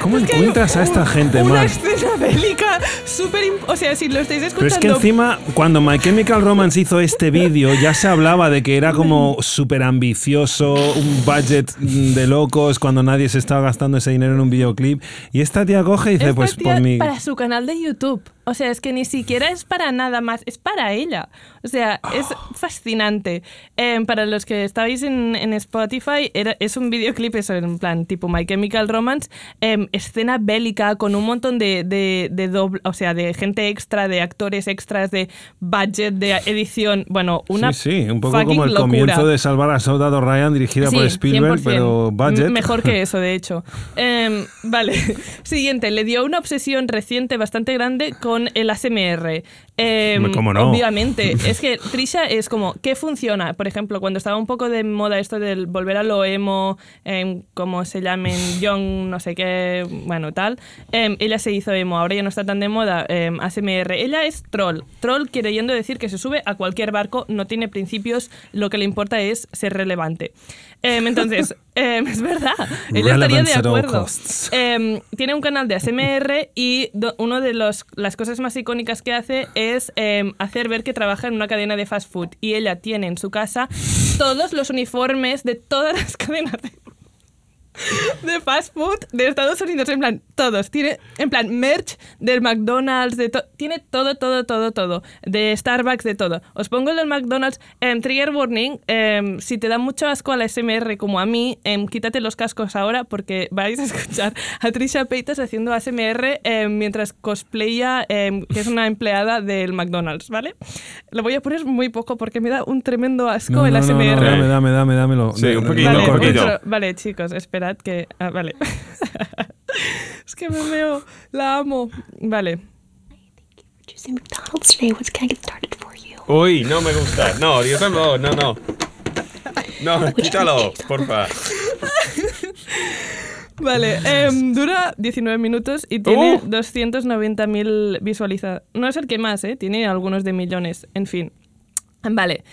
¿Cómo encuentras a esta gente, Una Mar? escena bélica súper... O sea, si lo estáis escuchando... Pero es que encima, cuando My Chemical Romance hizo este vídeo, ya se hablaba de que era como súper ambicioso, un budget de locos, cuando nadie se estaba gastando ese dinero en un videoclip. Y esta tía coge y dice, Esta pues tía por mi... Para su canal de YouTube. O sea, es que ni siquiera es para nada más, es para ella. O sea, es fascinante. Em, para los que estáis en, en Spotify, era- es un videoclip, eso, en plan tipo My Chemical Romance, em, escena bélica con un montón de, de, de doble- o sea, de gente extra, de actores extras, de budget, de edición. Bueno, una sí, sí, un poco como el locura. comienzo de Salvar a Soldado Ryan, dirigida por Sí, Spielberg, 100%. pero budget. Mejor que eso, de hecho. Em, vale. Siguiente, le dio una obsesión reciente bastante grande con el ASMR. Em, ¿cómo no? Obviamente. es que Trisha es como, ¿qué funciona? Por ejemplo, cuando estaba un poco de moda esto del volver a lo emo, em, como se llamen, young, no sé qué, bueno, tal, em, ella se hizo emo. Ahora ya no está tan de moda ASMR. Ella es troll. Troll queriendo decir que se sube a cualquier barco, no tiene principios, lo que le importa es ser relevante. Entonces, em, es verdad, ella estaría de acuerdo. Em, tiene un canal de ASMR y una de los, las cosas más icónicas que hace es em, hacer ver que trabaja en una cadena de fast food. Y ella tiene en su casa todos los uniformes de todas las cadenas de, de fast food de Estados Unidos. En plan, todos. Tiene, en plan, merch del McDonald's, de to- tiene todo, todo, todo, todo. De Starbucks, de todo. Os pongo el del McDonald's. em, trigger warning, em, si te da mucho asco a la SMR como a mí, em, quítate los cascos ahora porque vais a escuchar a Trisha Paytas haciendo ASMR em, mientras cosplaya, que es una empleada del McDonald's, ¿vale? Lo voy a poner muy poco porque me da un tremendo asco No, el no, no, no, ASMR. dame, dame, dame, dámelo. Sí, un poquito, Vale, cortes. poquito. otro- vale, chicos, esperad que. ah, vale. es que me veo. La amo. Vale. Uy, no me gusta. No, Dios no, no, no. No, quítalo, porfa. Vale, em, dura 19 minutos y tiene Uh. 290.000 visualizados. No es el que más, ¿eh? Tiene algunos de millones. En fin. Vale.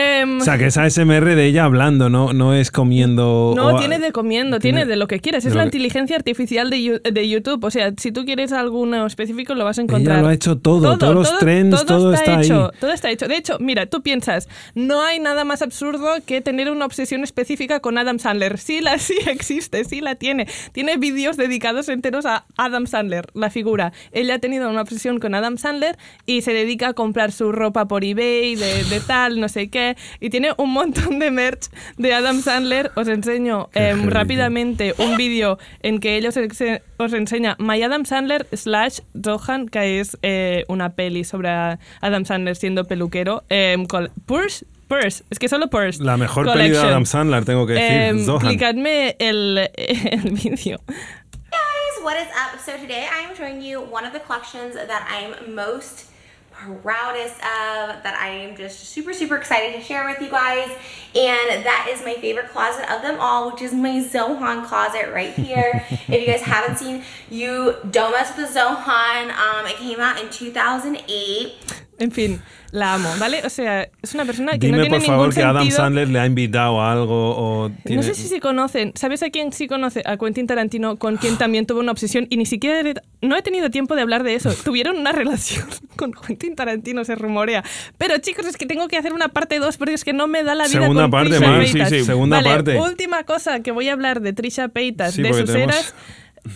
Em, O sea, que es ASMR de ella hablando, no, no es comiendo. No, o- tiene de comiendo, tiene, de lo que quieras. de Es la que- inteligencia artificial de, de YouTube. O sea, si tú quieres alguno específico, lo vas a encontrar. Ella lo ha hecho todo, todos los trends, todo está hecho, ahí. Todo está hecho. De hecho, mira, tú piensas, no hay nada más absurdo que tener una obsesión específica con Adam Sandler. Sí, la, sí existe, sí la tiene. Tiene vídeos dedicados enteros a Adam Sandler, la figura. Ella ha tenido una obsesión con Adam Sandler y se dedica a comprar su ropa por eBay, de, de tal, no sé qué. Y tiene un montón de merch de Adam Sandler. Os enseño em, heavy, rápidamente un vídeo en que ellos os enseña My Adam Sandler slash Zohan, que es eh, una peli sobre Adam Sandler siendo peluquero. em, col- Purse, Purse, es que solo Purse. La mejor peli de Collection. Adam Sandler, tengo que decir. Em, Zohan. clicadme el, el vídeo. guys, what is up? So today I am showing you one of the collections that I'm most proudest of, that I am just super, super excited to share with you guys. And that is my favorite closet of them all, which is my Zohan closet right here. if you guys haven't seen, you don't mess with the Zohan. Um, it came out in 2008. En fin, la amo, ¿vale? O sea, es una persona que no Dime tiene por favor ningún que Adam sentido. Sandler le ha invitado a algo o tiene- No sé si se conocen. ¿Sabes a quién sí conoce? A Quentin Tarantino, con quien también tuvo una obsesión y ni siquiera no he tenido tiempo de hablar de eso. Tuvieron una relación con Quentin Tarantino, se rumorea. Pero chicos, es que tengo que hacer una parte 2 porque es que no me da la vida Segunda con parte, Trisha Mar, Paytas. sí, sí, segunda Vale, parte. última cosa que voy a hablar de Trisha Paytas, Sí, de sus tenemos eras.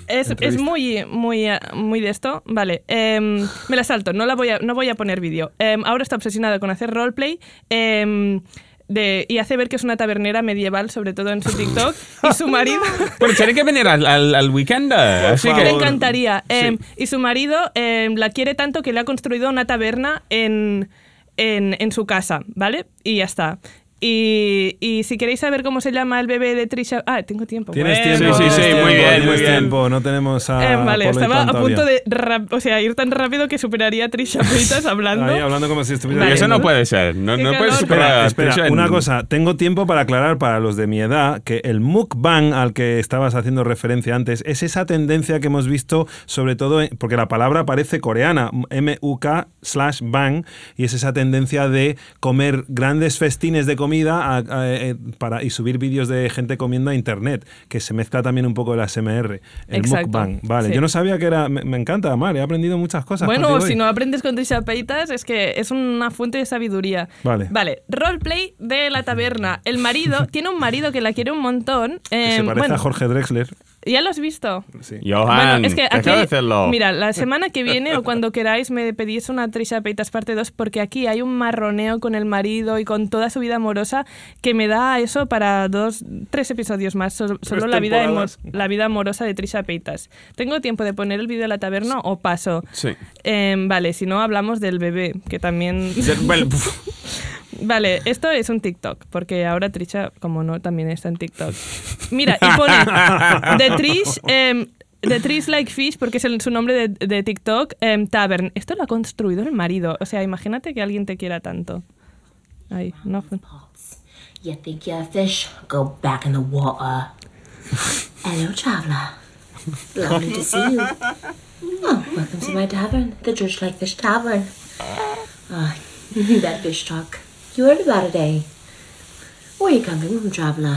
Es, es muy, muy, muy de esto. Vale, em, me la salto, no, la voy a, no voy a poner vídeo. Em, ahora está obsesionada con hacer roleplay. em, de, y hace ver que es una tabernera medieval, sobre todo en su TikTok. Y su marido. Pero tiene que venir al, al, al weekend. eh, Así que. Le encantaría. Sí. Y su marido la quiere tanto que le ha construido una taberna en, en, en su casa, ¿vale? Y ya está. Y, y si queréis saber cómo se llama el bebé de Trisha... Ah, tengo tiempo. Tienes Bueno. tiempo, Sí, sí, sí, muy bien, tienes muy bien. tiempo, no tenemos a Eh, vale, estaba a punto de rap- o sea, ir tan rápido que superaría a Trisha Paytas hablando. Ahí hablando como si estuviera Vale. eso no puede ser. No, no puedes superar Espera, en- una cosa. Tengo tiempo para aclarar para los de mi edad que el mukbang al que estabas haciendo referencia antes es esa tendencia que hemos visto, sobre todo, en- porque la palabra parece coreana, M-U-K slash bang, y es esa tendencia de comer grandes festines de comida a- a- eh, para, y subir vídeos de gente comiendo a internet, que se mezcla también un poco el ASMR, el Exacto, mukbang. Vale, sí. yo no sabía que era. Me, me encanta, Mar, he aprendido muchas cosas. Bueno, si hoy. no aprendes con Trisha Paytas, es que es una fuente de sabiduría. Vale. Vale, roleplay de la taberna. El marido tiene un marido que la quiere un montón. Que se em, parece bueno, a Jorge Drexler. ¿Ya lo has visto? Sí. Johan, bueno, es que deja aquí, de hacerlo. mira, la semana que viene o cuando queráis me pedís una Trisha Paytas parte 2 porque aquí hay un marroneo con el marido y con toda su vida amorosa que me da eso para dos, tres episodios más. So- Solo la vida, la vida amorosa de Trisha Paytas. ¿Tengo tiempo de poner el vídeo de la taberna o paso? Sí. Em, vale, si no hablamos del bebé, que también... Bueno, Vale, esto es un TikTok, porque ahora Trisha, como no, también está en TikTok. Mira, y pone The Trish, em, The Trish Like Fish, porque es el- su nombre de, de TikTok, em, Tavern. Esto lo ha construido el marido. O sea, imagínate que alguien te quiera tanto. Ay, no. You think you're a fish? Go back in the water. Hello, traveler. Lovely to see you. Oh, welcome to my tavern, the Judge Like Fish Tavern. Ah, that fish talk. You heard about it, eh? You coming from, traveler?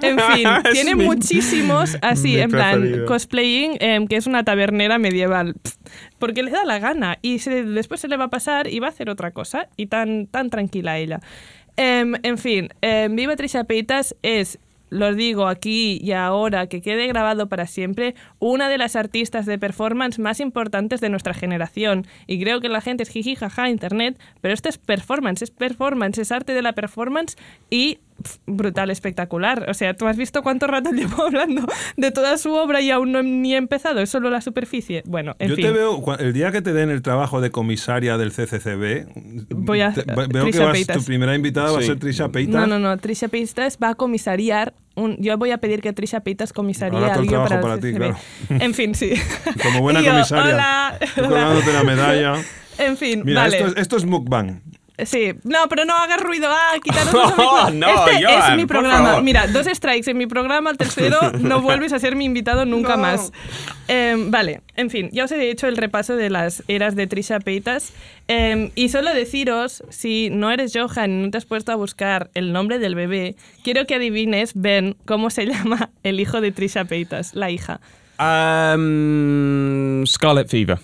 En fin, tiene mi- muchísimos así, en plan, cosplaying, em, que es una tabernera medieval. Pff, Porque le da la gana y se- después se le va a pasar y va a hacer otra cosa y tan, tan tranquila ella. Em, en fin, em, Viva Trisha Paytas es, lo digo aquí y ahora, que quede grabado para siempre, una de las artistas de performance más importantes de nuestra generación. Y creo que la gente es jiji, jaja, internet, pero esto es performance, es performance, es arte de la performance y pf, brutal, espectacular. O sea, tú has visto cuánto rato llevo hablando de toda su obra y aún no he ni he empezado, es solo la superficie. Bueno, en Yo fin. te veo, el día que te den el trabajo de comisaria del CCCB, Voy a- te- veo que Trisha vas, Paytas. tu primera invitada va a Sí. ser Trisha Paytas. No, no, no. Trisha Paytas va a comisariar. Un, yo voy a pedir que Trisha Paytas comisaría Ahora para, trabajo el para ti, claro. En fin, sí. Como buena yo, comisaria. Hola. Tú colgándote la medalla. En fin, Mira, vale. esto, es, esto es mukbang. Sí, no, pero no hagas ruido. Ah, quitaros los No, Este es mi programa. Mira, dos strikes en mi programa, al tercero no vuelves a ser mi invitado nunca más. Em, vale, en fin, ya os he hecho el repaso de las eras de Trisha Paytas. Em, y solo deciros, si no eres Johan y no te has puesto a buscar el nombre del bebé, quiero que adivines, Ben, cómo se llama el hijo de Trisha Paytas, la hija. um, Scarlet Fever.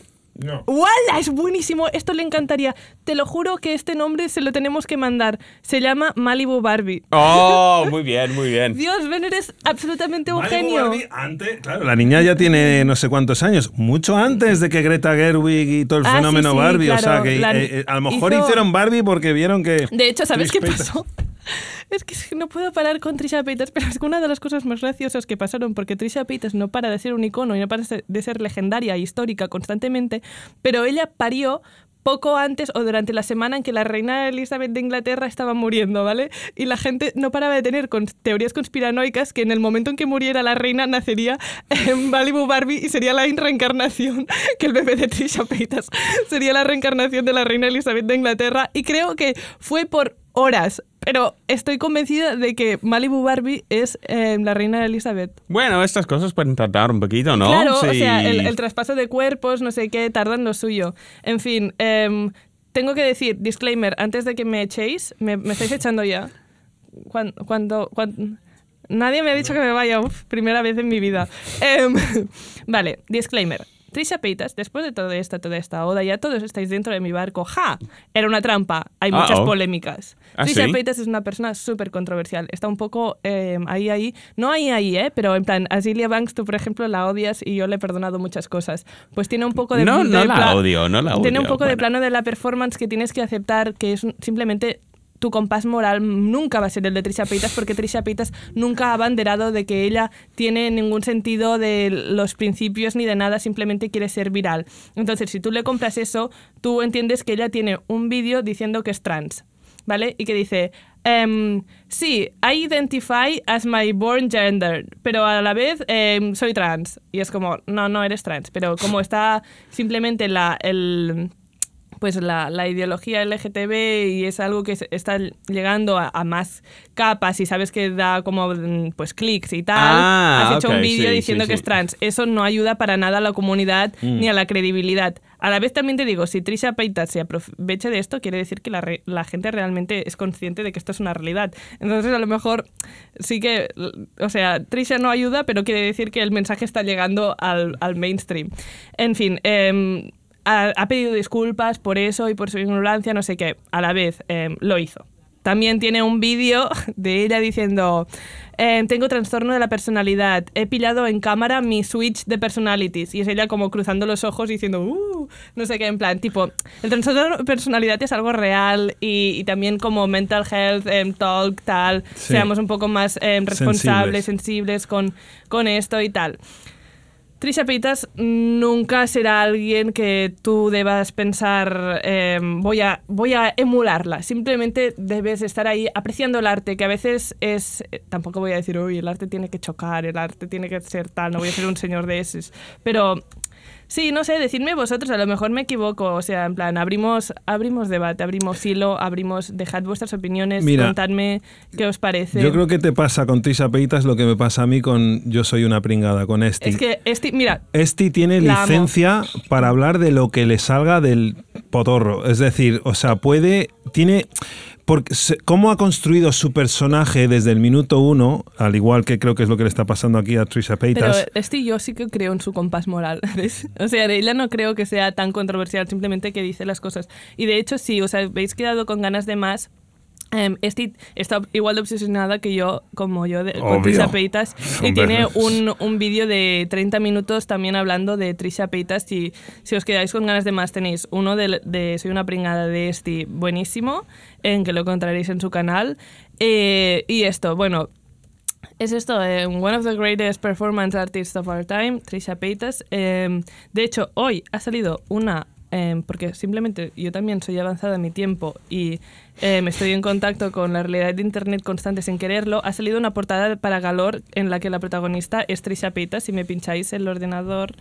¡Wala! Es buenísimo. Esto le encantaría. Te lo juro que este nombre se lo tenemos que mandar. Se llama Malibu Barbie. Oh, muy bien, muy bien. Dios, Ben, eres absolutamente un Malibu genio. Barbie, antes, claro, la niña ya tiene no sé cuántos años, mucho antes de que Greta Gerwig y todo el Ah, sí, fenómeno sí, Barbie. o sea, que la- eh, eh, a lo mejor hizo- hicieron Barbie porque vieron que. De hecho, ¿sabes qué pasó? Es que no puedo parar con Trisha Paytas, pero es que una de las cosas más graciosas que pasaron, porque Trisha Paytas no para de ser un icono y no para de ser legendaria e histórica constantemente, pero ella parió poco antes o durante la semana en que la reina Elizabeth de Inglaterra estaba muriendo, ¿vale? Y la gente no paraba de tener con- teorías conspiranoicas que en el momento en que muriera la reina nacería en Malibu Barbie y sería la reencarnación, que el bebé de Trisha Paytas sería la reencarnación de la reina Elizabeth de Inglaterra. Y creo que fue por horas Pero estoy convencida de que Malibu Barbie es eh, la reina Elizabeth. Bueno, estas cosas pueden tardar un poquito, ¿no? Claro, o Sí. sea, el, el traspaso de cuerpos, no sé qué, tardan lo suyo. En fin, em, tengo que decir, disclaimer, antes de que me echéis, me, me estáis echando ya. Cuando, cuando, cuan- Nadie me ha dicho que me vaya, uf, primera vez en mi vida. Em, vale, disclaimer. Trisha Paytas, después de todo esta, toda esta oda, ya todos estáis dentro de mi barco. ¡Ja! Era una trampa. Hay muchas Uh-oh. polémicas. ¿Ah, Trisha sí? Paytas es una persona súper controversial. Está un poco eh, ahí, ahí. No ahí, ahí, ¿eh? Pero en plan, a Zilia Banks tú, por ejemplo, la odias y yo le he perdonado muchas cosas. Pues tiene un poco de... No, no de la pla- odio, no la Tiene un odio, poco de bueno. plano de la performance que tienes que aceptar que es simplemente tu compás moral nunca va a ser el de Trisha Paytas porque Trisha Paytas nunca ha abanderado de que ella tiene ningún sentido de los principios ni de nada, simplemente quiere ser viral. Entonces, si tú le compras eso, tú entiendes que ella tiene un vídeo diciendo que es trans, ¿vale? Y que dice, em, sí, I identify as my born gender, pero a la vez em, soy trans. Y es como, no, no eres trans, pero como está simplemente la, el pues la, la ideología LGTB y es algo que está llegando a, a más capas y sabes que da como mm, pues clics y tal, Ah, has hecho ok, un vídeo sí, diciendo sí, que sí. es trans. Eso no ayuda para nada a la comunidad Mm. ni a la credibilidad. A la vez también te digo, si Trisha Paytas se aprovecha de esto, quiere decir que la, re- la gente realmente es consciente de que esto es una realidad. Entonces a lo mejor sí que, o sea, Trisha no ayuda, pero quiere decir que el mensaje está llegando al, al mainstream. En fin, em, ha, ha pedido disculpas por eso y por su ignorancia, no sé qué. A la vez, em, lo hizo. También tiene un vídeo de ella diciendo, em, tengo trastorno de la personalidad, he pillado en cámara mi switch de personalities. Y es ella como cruzando los ojos diciendo, uh, no sé qué, en plan, tipo, el trastorno de personalidad es algo real y, y también como mental health, em, talk, tal, Sí. seamos un poco más em, responsables, Sensibles. sensibles con, con esto y tal. Trisha Paytas nunca será alguien que tú debas pensar eh, voy, a, voy a emularla. Simplemente debes estar ahí apreciando el arte, que a veces es... Tampoco voy a decir, uy, el arte tiene que chocar, el arte tiene que ser tal, no voy a ser un señor de esos. Pero sí, no sé, decidme vosotros, a lo mejor me equivoco. O sea, en plan, abrimos, abrimos debate, abrimos hilo, abrimos, dejad vuestras opiniones, Mira, contadme qué os parece. Yo creo que te pasa con Trisha Paytas lo que me pasa a mí con Yo soy una pringada, con Esti. Es que, este, mira, Esti tiene amo. licencia para hablar de lo que le salga del potorro. Es decir, o sea, puede. Tiene. Porque cómo ha construido su personaje desde el minuto uno, al igual que creo que es lo que le está pasando aquí a Trisha Pero Paytas. este yo sí que creo en su compás moral, ¿ves? O sea, de ella no creo que sea tan controversial, simplemente que dice las cosas. Y de hecho, si os habéis quedado con ganas de más, em, Esti está igual de obsesionada que yo, como yo, de, con. Trisha Paytas. Y tiene un, un vídeo de 30 minutos también hablando de Trisha Paytas. Si, si os quedáis con ganas de más, tenéis uno de, de Soy una pringada de Esti, buenísimo, en que lo encontraréis en su canal. Eh, y esto, bueno, es esto, eh, one of the greatest performance artists of our time, Trisha Paytas. Eh, de hecho, hoy ha salido una, eh, porque simplemente yo también soy avanzada en mi tiempo y eh, me estoy en contacto con la realidad de Internet constante sin quererlo, ha salido una portada para Galor en la que la protagonista es Trisha Paytas. Si me pincháis el ordenador,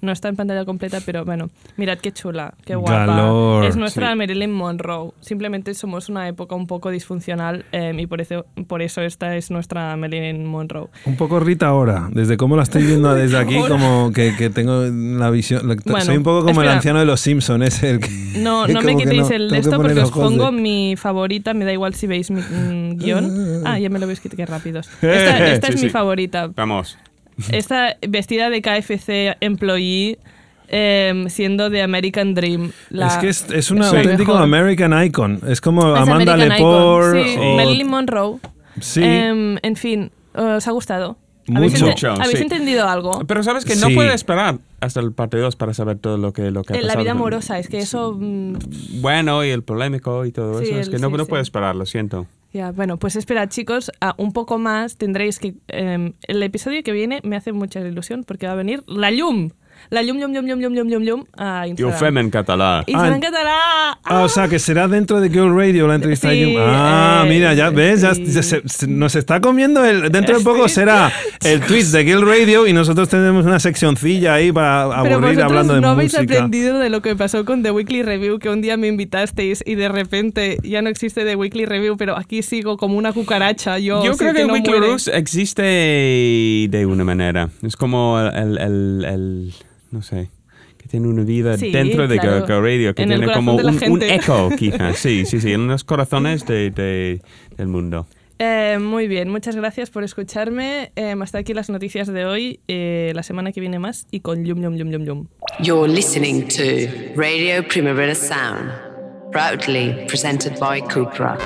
no está en pantalla completa, pero bueno, mirad qué chula, qué guapa. Galor, es nuestra sí. Marilyn Monroe. Simplemente somos una época un poco disfuncional eh, y por eso, por eso esta es nuestra Marilyn Monroe. Un poco Rita ahora, desde cómo la estoy viendo desde aquí, como que, que tengo la visión. la- Bueno, soy un poco como el anciano de los Simpsons, es el que. No, no me quitéis no, el de esto porque os de- pongo mi favorita, me da igual si veis mi mm, guion. Ah, ya me lo veis que qué rápidos. Esta, esta sí, es sí. mi favorita. Vamos. Esta vestida de KFC employee em, siendo de American Dream. La- es que es, es un la auténtico mejor. American Icon. Es como Es Amanda American Lepore. Sí, o- Marilyn Monroe. Sí. Em, en fin, ¿os ha gustado? ¿Habéis, Mucho. ente- Mucho, ¿habéis sí. entendido algo? Pero sabes que no puede esperar hasta el parte 2 para saber todo lo que, lo que ha Eh, la pasado vida con- amorosa, es que eso... mm, Bueno, y el polémico y todo Sí, eso. Es que no, sí, no sí. puedo esperar, lo siento. Bueno, pues espera, chicos, un poco más tendréis que... em, el episodio que viene me hace mucha ilusión porque va a venir la Llum. La llum, llum, llum, llum, llum, llum, llum, llum a I ho Instagram. fem en català. I Ah, serà en- català! Ah, o sea, que serà dentro de Girl Radio la entrevista Sí, de Jim. Ah, eh, mira, ya ves, ya, sí. ya se- se- nos está comiendo el. Dentro de poco será el tweet de Girl Radio y nosotros tenemos una seccioncilla ahí para aburrir hablando de no habéis música. aprendido de lo que pasó con The Weekly Review, que un día me invitasteis y de repente ya no existe The Weekly Review, pero aquí sigo como una cucaracha. Yo, Yo creo que, no Weekly muere. Reviews existe de una manera. Es como el, el- el- no sé, que tiene una vida Sí, dentro de claro. Go, Go Radio, que En tiene como un, eco, quizás. Sí, sí, sí, en los corazones de, de- del mundo. Eh, muy bien, muchas gracias por escucharme. Eh, hasta aquí las noticias de hoy. Eh, la semana que viene más y con Yum Yum Yum Yum Yum. You're listening to Radio Primavera Sound, proudly presented by Cupra.